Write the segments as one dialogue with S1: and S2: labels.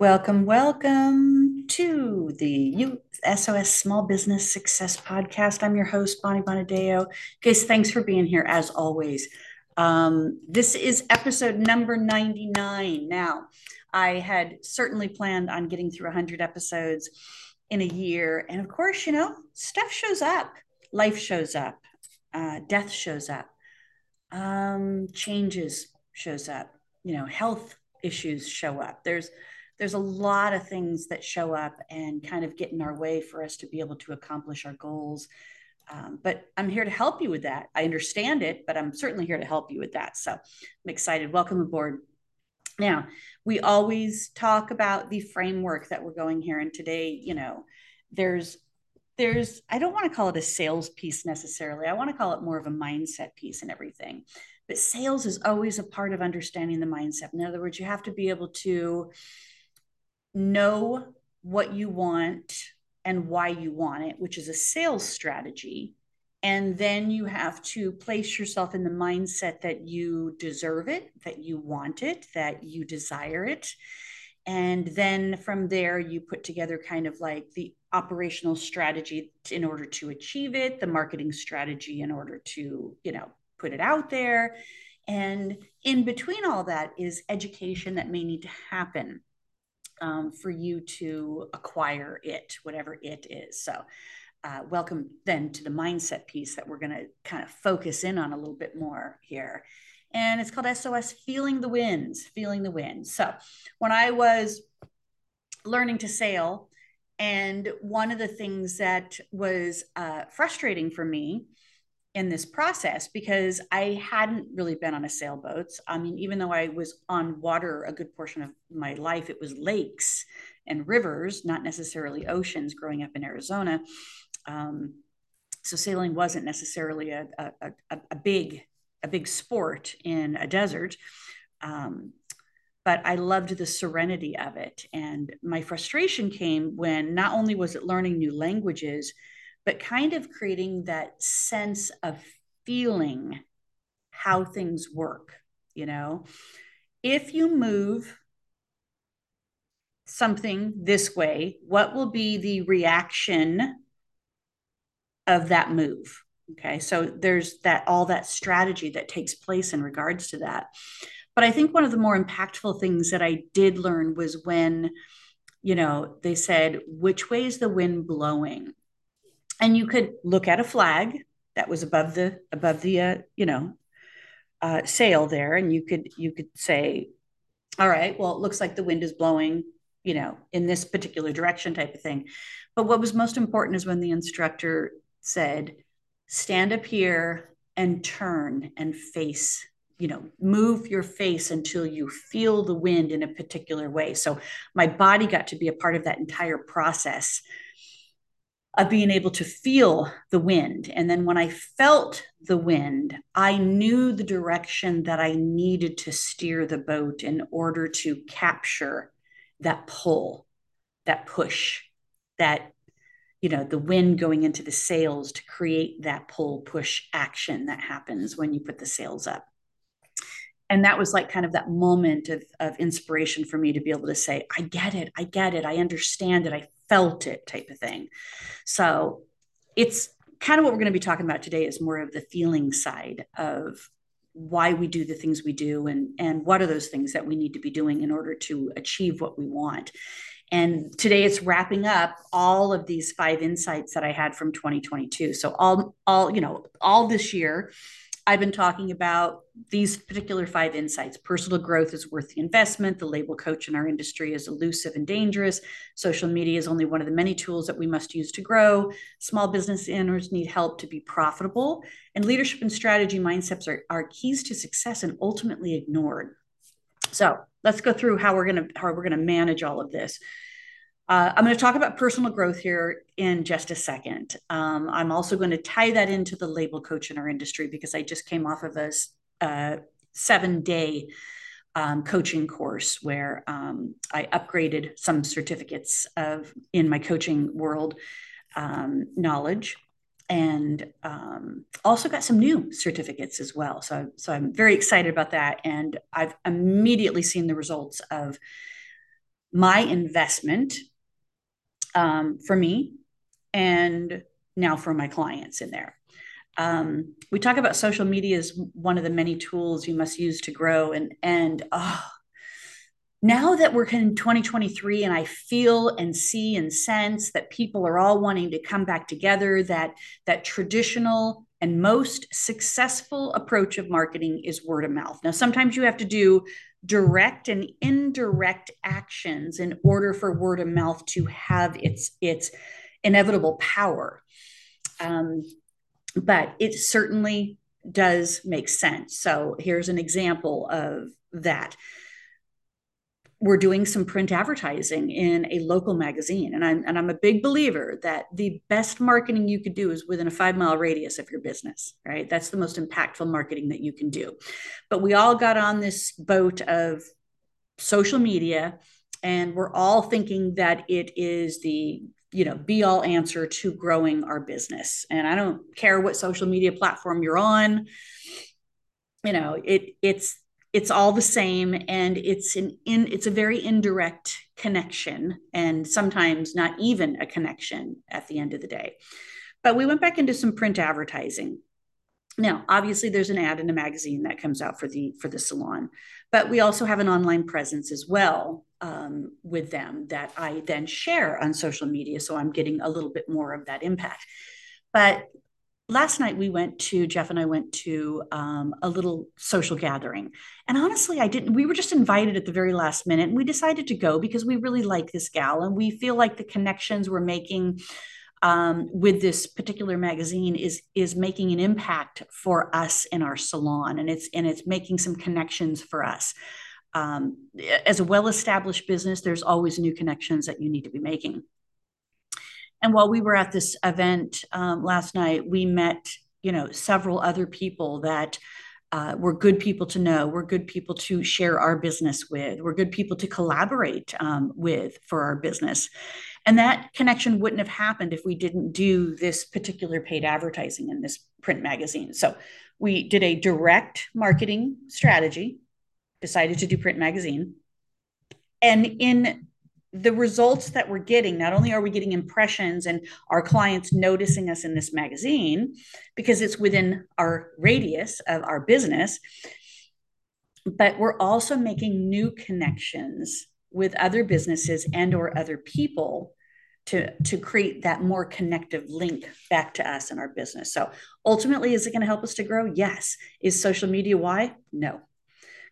S1: Welcome, welcome to the SOS Small Business Success Podcast. I'm your host, Bonnie Bonadeo. Guys, thanks for being here as always. Um, this is episode number 99. Now, I had certainly planned on getting through 100 episodes in a year. And of course, you know, stuff shows up, life shows up, uh, death shows up, um, changes shows up, you know, health issues show up. There's there's a lot of things that show up and kind of get in our way for us to be able to accomplish our goals. Um, but I'm here to help you with that. I understand it, but I'm certainly here to help you with that. So I'm excited. Welcome aboard. Now, we always talk about the framework that we're going here. And today, you know, there's there's I don't want to call it a sales piece necessarily. I want to call it more of a mindset piece and everything. But sales is always a part of understanding the mindset. In other words, you have to be able to know what you want and why you want it, which is a sales strategy. And then you have to place yourself in the mindset that you deserve it, that you want it, that you desire it. And then from there, you put together kind of like the operational strategy in order to achieve it, the marketing strategy in order to, you know, put it out there. And in between all that is education that may need to happen um, for you to acquire it, whatever it is. So, uh, welcome then to the mindset piece that we're going to kind of focus in on a little bit more here. And it's called SOS Feeling the Winds, Feeling the Winds. So, when I was learning to sail, and one of the things that was uh, frustrating for me in this process because I hadn't really been on a sailboat. I mean, even though I was on water a good portion of my life, it was lakes and rivers, not necessarily oceans growing up in Arizona. Um, so sailing wasn't necessarily a, a, a, a, big a big sport in a desert. Um, but I loved the serenity of it. And my frustration came when not only was it learning new languages, but kind of creating that sense of feeling how things work. You know, if you move something this way, what will be the reaction of that move? Okay, so there's that all that strategy that takes place in regards to that. But I think one of the more impactful things that I did learn was when, you know, they said, which way is the wind blowing? And you could look at a flag that was above the above the uh, you know uh, sail there. And you could you could say all right well it looks like the wind is blowing you know in this particular direction type of thing. But what was most important is when the instructor said stand up here and turn and face you know move your face until you feel the wind in a particular way. So my body got to be a part of that entire process of being able to feel the wind. And then when I felt the wind, I knew the direction that I needed to steer the boat in order to capture that pull, that push, that, you know, the wind going into the sails to create that pull push action that happens when you put the sails up. And that was like kind of that moment of, of inspiration for me to be able to say, I get it, I get it, I understand it, I felt it type of thing. So it's kind of what we're going to be talking about today is more of the feeling side of why we do the things we do and and what are those things that we need to be doing in order to achieve what we want and today it's wrapping up all of these five insights that i had from 2022 so all all you know all this year I've been talking about these particular five insights. Personal growth is worth the investment. The label coach in our industry is elusive and dangerous. Social media is only one of the many tools that we must use to grow. Small business owners need help to be profitable. And leadership and strategy mindsets are, are keys to success and ultimately ignored. So let's go through how we're gonna how we're gonna manage all of this. Uh, I'm going to talk about personal growth here in just a second. Um, I'm also going to tie that into the label coach in our industry because I just came off of a uh, seven day um, coaching course where um, I upgraded some certificates of in my coaching world um, knowledge and um, also got some new certificates as well. So, so I'm very excited about that. And I've immediately seen the results of my investment um, for me and now for my clients in there. Um, we talk about social media as one of the many tools you must use to grow and and oh, now that we're in 2023 and I feel and see and sense that people are all wanting to come back together, that that traditional and most successful approach of marketing is word of mouth. Now, sometimes you have to do direct and indirect actions in order for word of mouth to have its its inevitable power. Um, but it certainly does make sense. So here's an example of that we're doing some print advertising in a local magazine. And I'm and I'm a big believer that the best marketing you could do is within a 5 mile radius of your business right? That's the most impactful marketing that you can do. But we all got on this boat of social media and we're all thinking that it is the you know be all answer to growing our business. And I don't care what social media platform you're on you know it it's it's all the same and it's an in it's a very indirect connection and sometimes not even a connection at the end of the day. But we went back into some print advertising. Now obviously there's an ad in a magazine that comes out for the for the salon but we also have an online presence as well um, with them that i then share on social media so i'm getting a little bit more of that impact. But last night we went to jeff and i went to um, a little social gathering. And honestly i didn't we were just invited at the very last minute and we decided to go because we really like this gal and we feel like the connections we're making um, with this particular magazine is is making an impact for us in our salon and it's and it's making some connections for us. Um, as a well-established business there's always new connections that you need to be making and while we were at this event um, last night, we met, you know, several other people that uh, were good people to know. We're good people to share our business with. We're good people to collaborate um, with for our business. And that connection wouldn't have happened if we didn't do this particular paid advertising in this print magazine. So we did a direct marketing strategy, decided to do print magazine. And in the results that we're getting not only are we getting impressions and our clients noticing us in this magazine because it's within our radius of our business but we're also making new connections with other businesses and or other people to to create that more connective link back to us and our business. So ultimately is it going to help us to grow? Yes. Is social media why? No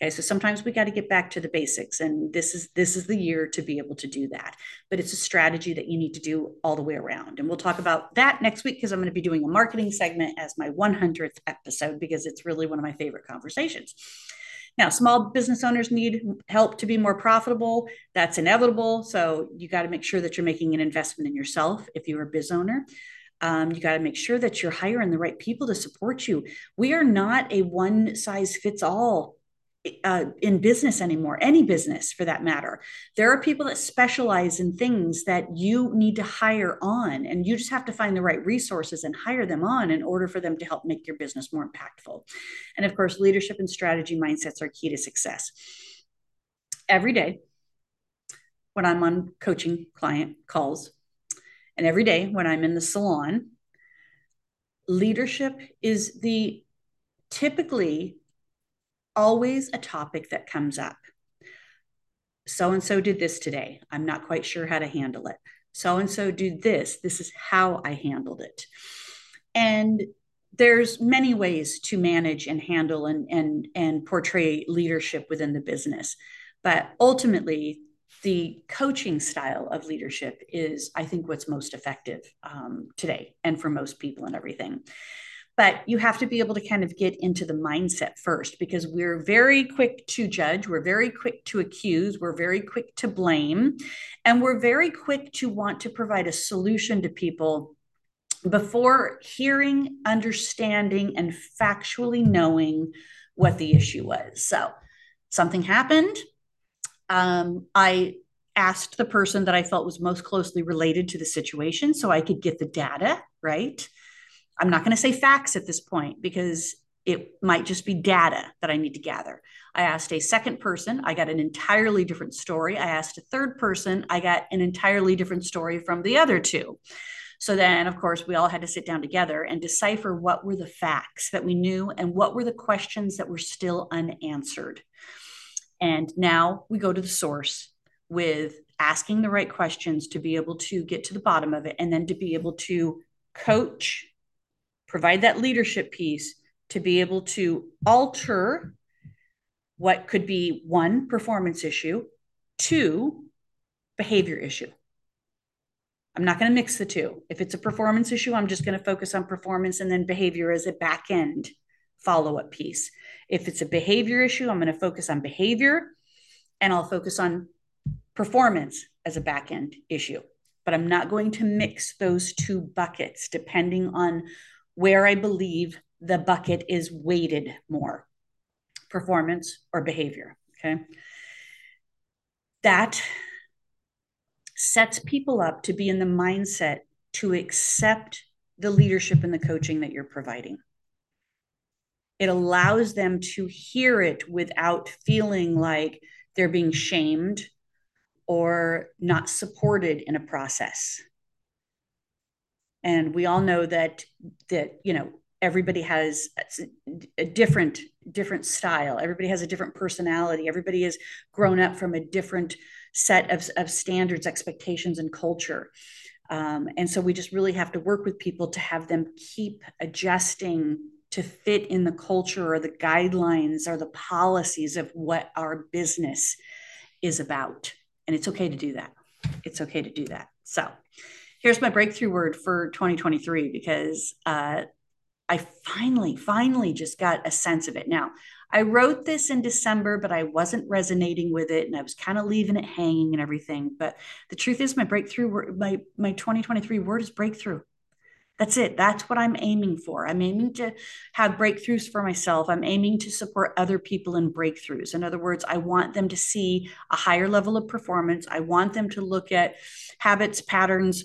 S1: Okay, so sometimes we got to get back to the basics, and this is this is the year to be able to do that. But it's a strategy that you need to do all the way around, and we'll talk about that next week because I'm going to be doing a marketing segment as my 100th episode because it's really one of my favorite conversations. Now, small business owners need help to be more profitable. That's inevitable. So you got to make sure that you're making an investment in yourself if you're a biz owner. Um, you got to make sure that you're hiring the right people to support you. We are not a one size fits all uh, in business anymore, any business for that matter. There are people that specialize in things that you need to hire on, and you just have to find the right resources and hire them on in order for them to help make your business more impactful. And of course, leadership and strategy mindsets are key to success. Every day, when I'm on coaching client calls, and every day when I'm in the salon, leadership is the typically always a topic that comes up. So and so did this today. I'm not quite sure how to handle it. So and so did this. This is how I handled it. And there's many ways to manage and handle and and and portray leadership within the business. But ultimately, the coaching style of leadership is, I think, what's most effective um, today and for most people and everything. But you have to be able to kind of get into the mindset first because we're very quick to judge we're very quick to accuse we're very quick to blame and we're very quick to want to provide a solution to people before hearing understanding and factually knowing what the issue was. So something happened. Um, i asked the person that i felt was most closely related to the situation so i could get the data right I'm not going to say facts at this point because it might just be data that I need to gather. I asked a second person, I got an entirely different story. I asked a third person, I got an entirely different story from the other two. So then, of course, we all had to sit down together and decipher what were the facts that we knew and what were the questions that were still unanswered. And now we go to the source with asking the right questions to be able to get to the bottom of it and then to be able to coach provide that leadership piece to be able to alter what could be one performance issue, two behavior issue. I'm not going to mix the two. If it's a performance issue, I'm just going to focus on performance and then behavior as a back end follow up piece. If it's a behavior issue, I'm going to focus on behavior and I'll focus on performance as a back end issue. But I'm not going to mix those two buckets depending on where I believe the bucket is weighted more performance or behavior. Okay. That sets people up to be in the mindset to accept the leadership and the coaching that you're providing. It allows them to hear it without feeling like they're being shamed or not supported in a process and we all know that that you know everybody has a different different style. Everybody has a different personality. Everybody has grown up from a different set of, of standards expectations and culture. Um, and so we just really have to work with people to have them keep adjusting to fit in the culture or the guidelines or the policies of what our business is about. And it's okay to do that. It's okay to do that. So here's my breakthrough word for 2023 because uh, I finally, finally just got a sense of it. Now, I wrote this in December, but I wasn't resonating with it and I was kind of leaving it hanging and everything. But the truth is, my breakthrough word, my, my 2023 word is breakthrough. That's it. That's what I'm aiming for. I'm aiming to have breakthroughs for myself. I'm aiming to support other people in breakthroughs. In other words, I want them to see a higher level of performance. I want them to look at habits, patterns,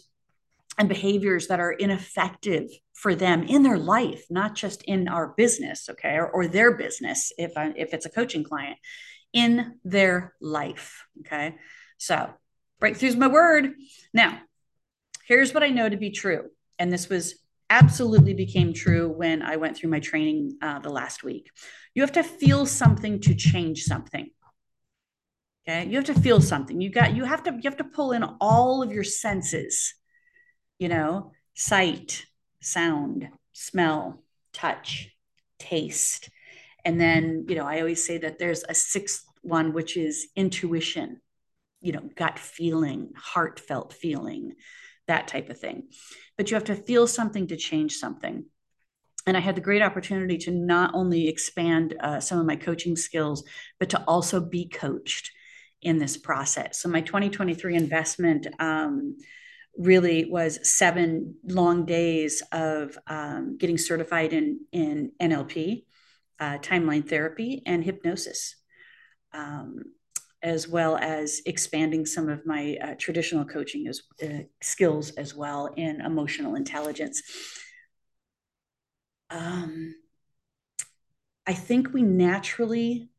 S1: and behaviors that are ineffective for them in their life, not just in our business, okay, or, or their business if I, if it's a coaching client, in their life, okay. So breakthrough's my word. Now, here's what I know to be true, and this was absolutely became true when I went through my training uh, the last week. You have to feel something to change something. Okay, you have to feel something. You got you have to you have to pull in all of your senses you know, sight, sound, smell, touch, taste. And then, you know, I always say that there's a sixth one, which is intuition, you know, gut feeling, heartfelt feeling, that type of thing. But you have to feel something to change something. And I had the great opportunity to not only expand uh, some of my coaching skills, but to also be coached in this process. So my 2023 investment um, really was seven long days of um, getting certified in in NLP, uh, timeline therapy, and hypnosis, um, as well as expanding some of my uh, traditional coaching as, uh, skills as well in emotional intelligence. Um, I think we naturally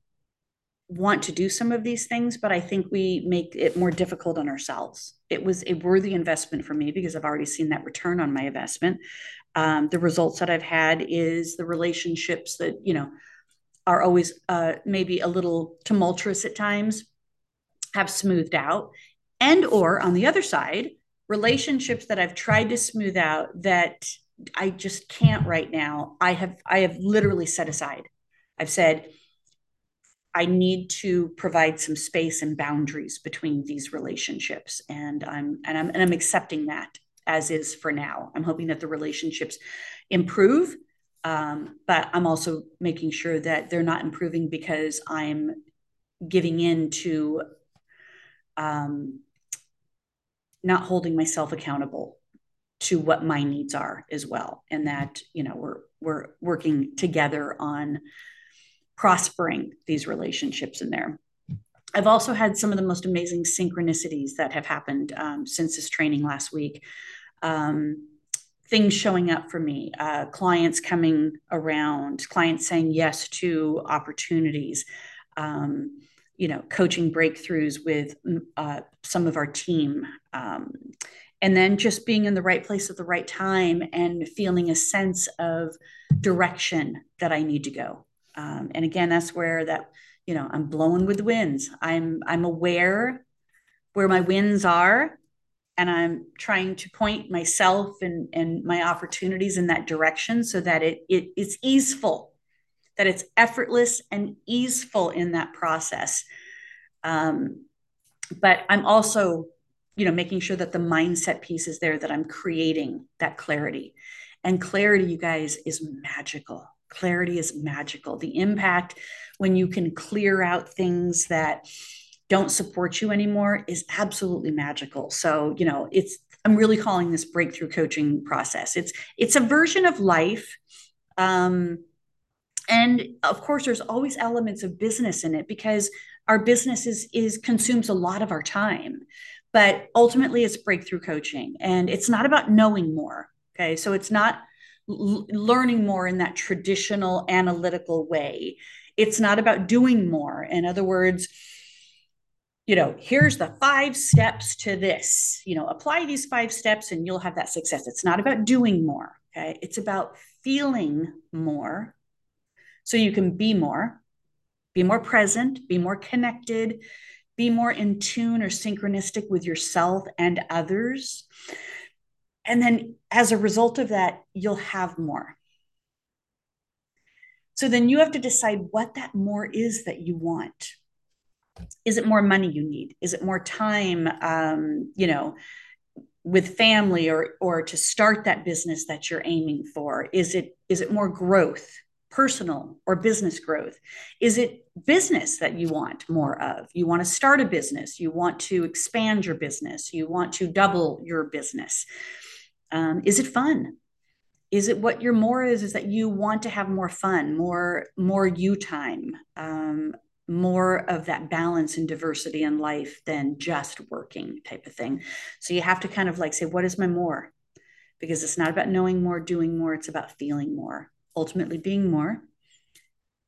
S1: want to do some of these things, but I think we make it more difficult on ourselves. It was a worthy investment for me because I've already seen that return on my investment. Um, the results that I've had is the relationships that, you know, are always uh, maybe a little tumultuous at times have smoothed out. And, or on the other side, relationships that I've tried to smooth out that I just can't right now, I have, I have literally set aside. I've said, I need to provide some space and boundaries between these relationships, and I'm and I'm and I'm accepting that as is for now. I'm hoping that the relationships improve Um, but I'm also making sure that they're not improving because I'm giving in to um, not holding myself accountable to what my needs are as well and that you know we're we're working together on prospering these relationships in there. I've also had some of the most amazing synchronicities that have happened um, since this training last week. Um, things showing up for me uh, clients coming around clients saying yes to opportunities um, you know coaching breakthroughs with uh, some of our team um, and then just being in the right place at the right time and feeling a sense of direction that i need to go um, and again that's where that you know i'm blowing with winds i'm i'm aware where my winds are and i'm trying to point myself and and my opportunities in that direction so that it, it it's easeful that it's effortless and easeful in that process. Um, but I'm also, you know, making sure that the mindset piece is there, that I'm creating that clarity. And clarity, you guys, is magical. Clarity is magical. The impact when you can clear out things that don't support you anymore is absolutely magical. So, you know, it's I'm really calling this breakthrough coaching process. It's it's a version of life um, and of course there's always elements of business in it because our business is, is consumes a lot of our time but ultimately it's breakthrough coaching and it's not about knowing more okay so it's not l- learning more in that traditional analytical way. It's not about doing more. In other words you know here's the five steps to this. You know apply these five steps and you'll have that success. It's not about doing more okay? It's about feeling more so you can be more, be more present, be more connected, be more in tune or synchronistic with yourself and others. And then as a result of that, you'll have more. So then you have to decide what that more is that you want. Is it more money you need? Is it more time, um, you know, with family or or to start that business that you're aiming for? Is it is it more growth? personal or business growth? Is it business that you want more of? You want to start a business, you want to expand your business, you want to double your business. Um, is it fun? Is it what your more is? Is that you want to have more fun, more more you time, um, more of that balance and diversity in life than just working type of thing. So you have to kind of like say, what is my more? Because it's not about knowing more, doing more. It's about feeling more ultimately being more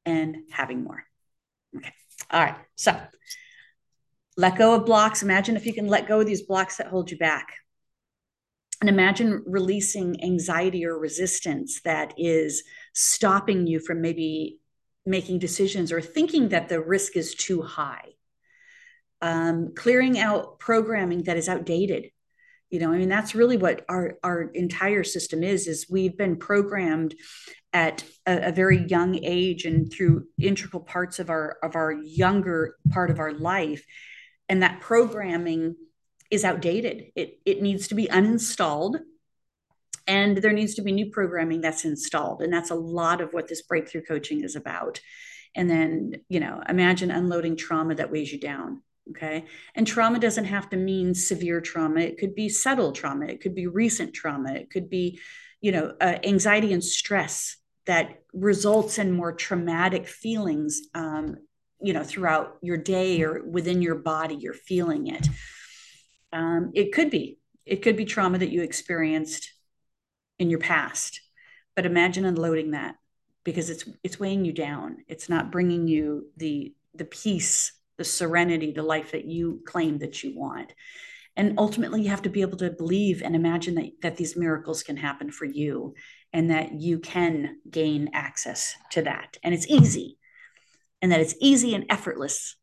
S1: and having more. Okay. All right. So let go of blocks. Imagine if you can let go of these blocks that hold you back. And imagine releasing anxiety or resistance that is stopping you from maybe making decisions or thinking that the risk is too high. Um, clearing out programming that is outdated. You know, I mean, that's really what our, our entire system is, is we've been programmed at a, a, very young age and through integral parts of our of our younger part of our life and that programming is outdated. It it needs to be uninstalled and there needs to be new programming that's installed and that's a lot of what this breakthrough coaching is about. And then you know imagine unloading trauma that weighs you down okay? And trauma doesn't have to mean severe trauma. It could be subtle trauma. It could be recent trauma. It could be you know uh, anxiety and stress that results in more traumatic feelings um, you know throughout your day or within your body. You're feeling it um, it could be. It could be trauma that you experienced in your past but imagine unloading that because it's it's weighing you down. It's not bringing you the the peace the serenity the life that you claim that you want. And ultimately you have to be able to believe and imagine that, that these miracles can happen for you and that you can gain access to that. And it's easy, and that it's easy and effortless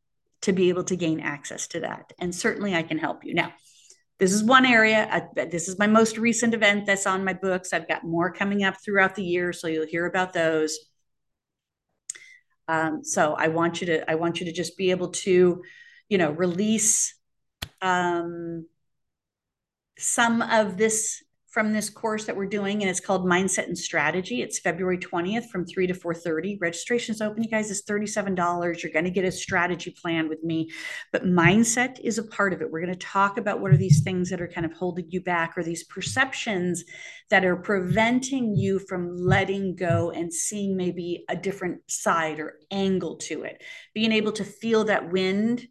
S1: to be able to gain access to that. And certainly I can help you. Now, this is one area. I, this is my most recent event that's on my books. I've got more coming up throughout the year, so you'll hear about those. Um, so I want you to I want you to just be able to, you know, release um, some of this from this course that we're doing, and it's called Mindset and Strategy. It's February 20th from 3 to 4:30. Registration is open, you guys. It's $37. You're going to get a strategy plan with me, but mindset is a part of it. We're going to talk about what are these things that are kind of holding you back, or these perceptions that are preventing you from letting go and seeing maybe a different side or angle to it. Being able to feel that wind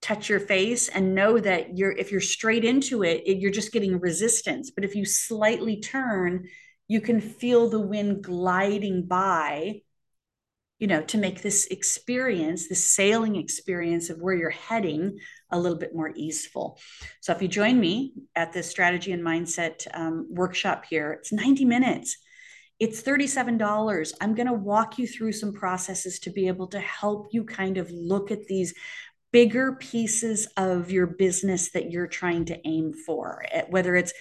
S1: touch your face and know that you're if you're straight into it, it, you're just getting resistance. But if you slightly turn you can feel the wind gliding by you know to make this experience this sailing experience of where you're heading a little bit more easeful. So if you join me at this strategy and mindset um, workshop here it's 90 minutes. It's $37. I'm going to walk you through some processes to be able to help you kind of look at these bigger pieces of your business that you're trying to aim for, eh, whether it's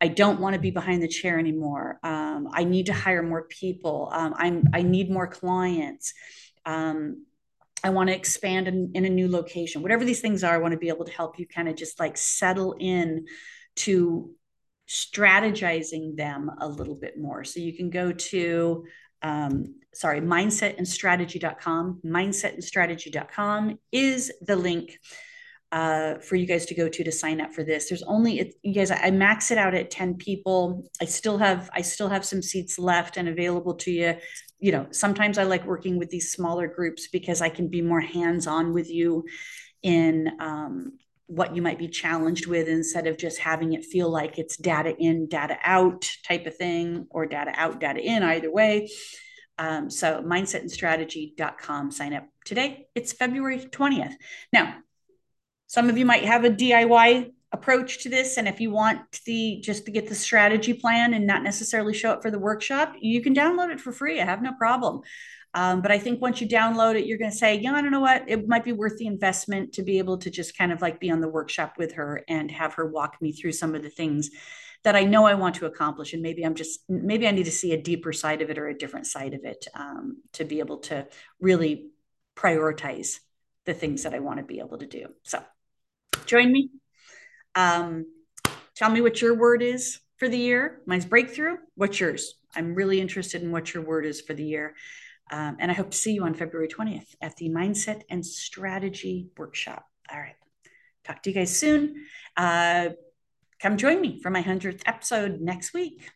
S1: I don't want to be behind the chair anymore. Um, I need to hire more people. Um, I'm I need more clients. Um, I want to expand in, in, a new location. Whatever these things are, I want to be able to help you kind of just like settle in to strategizing them a little bit more. So you can go to um, sorry, mindsetandstrategy.com. Mindsetandstrategy.com is the link uh, for you guys to go to to sign up for this. There's only it, you guys. I max it out at ten people. I still have I still have some seats left and available to you. You know, sometimes I like working with these smaller groups because I can be more hands on with you in um, what you might be challenged with instead of just having it feel like it's data in, data out type of thing, or data out, data in, either way. Um, so mindsetandstrategy.com, sign up today. It's February 20th. Now, some of you might have a DIY approach to this. And if you want the just to get the strategy plan and not necessarily show up for the workshop, you can download it for free. I have no problem. Um, but I think once you download it, you're going to say, yeah, I don't know what, it might be worth the investment to be able to just kind of like be on the workshop with her and have her walk me through some of the things that I know I want to accomplish. And maybe I'm just, maybe I need to see a deeper side of it or a different side of it um, to be able to really prioritize the things that I want to be able to do. So join me. Um, tell me what your word is for the year. Mine's breakthrough. What's yours? I'm really interested in what your word is for the year. Um, and I hope to see you on February 20th at the Mindset and Strategy Workshop. All right. Talk to you guys soon. Uh, come join me for my 100th episode next week.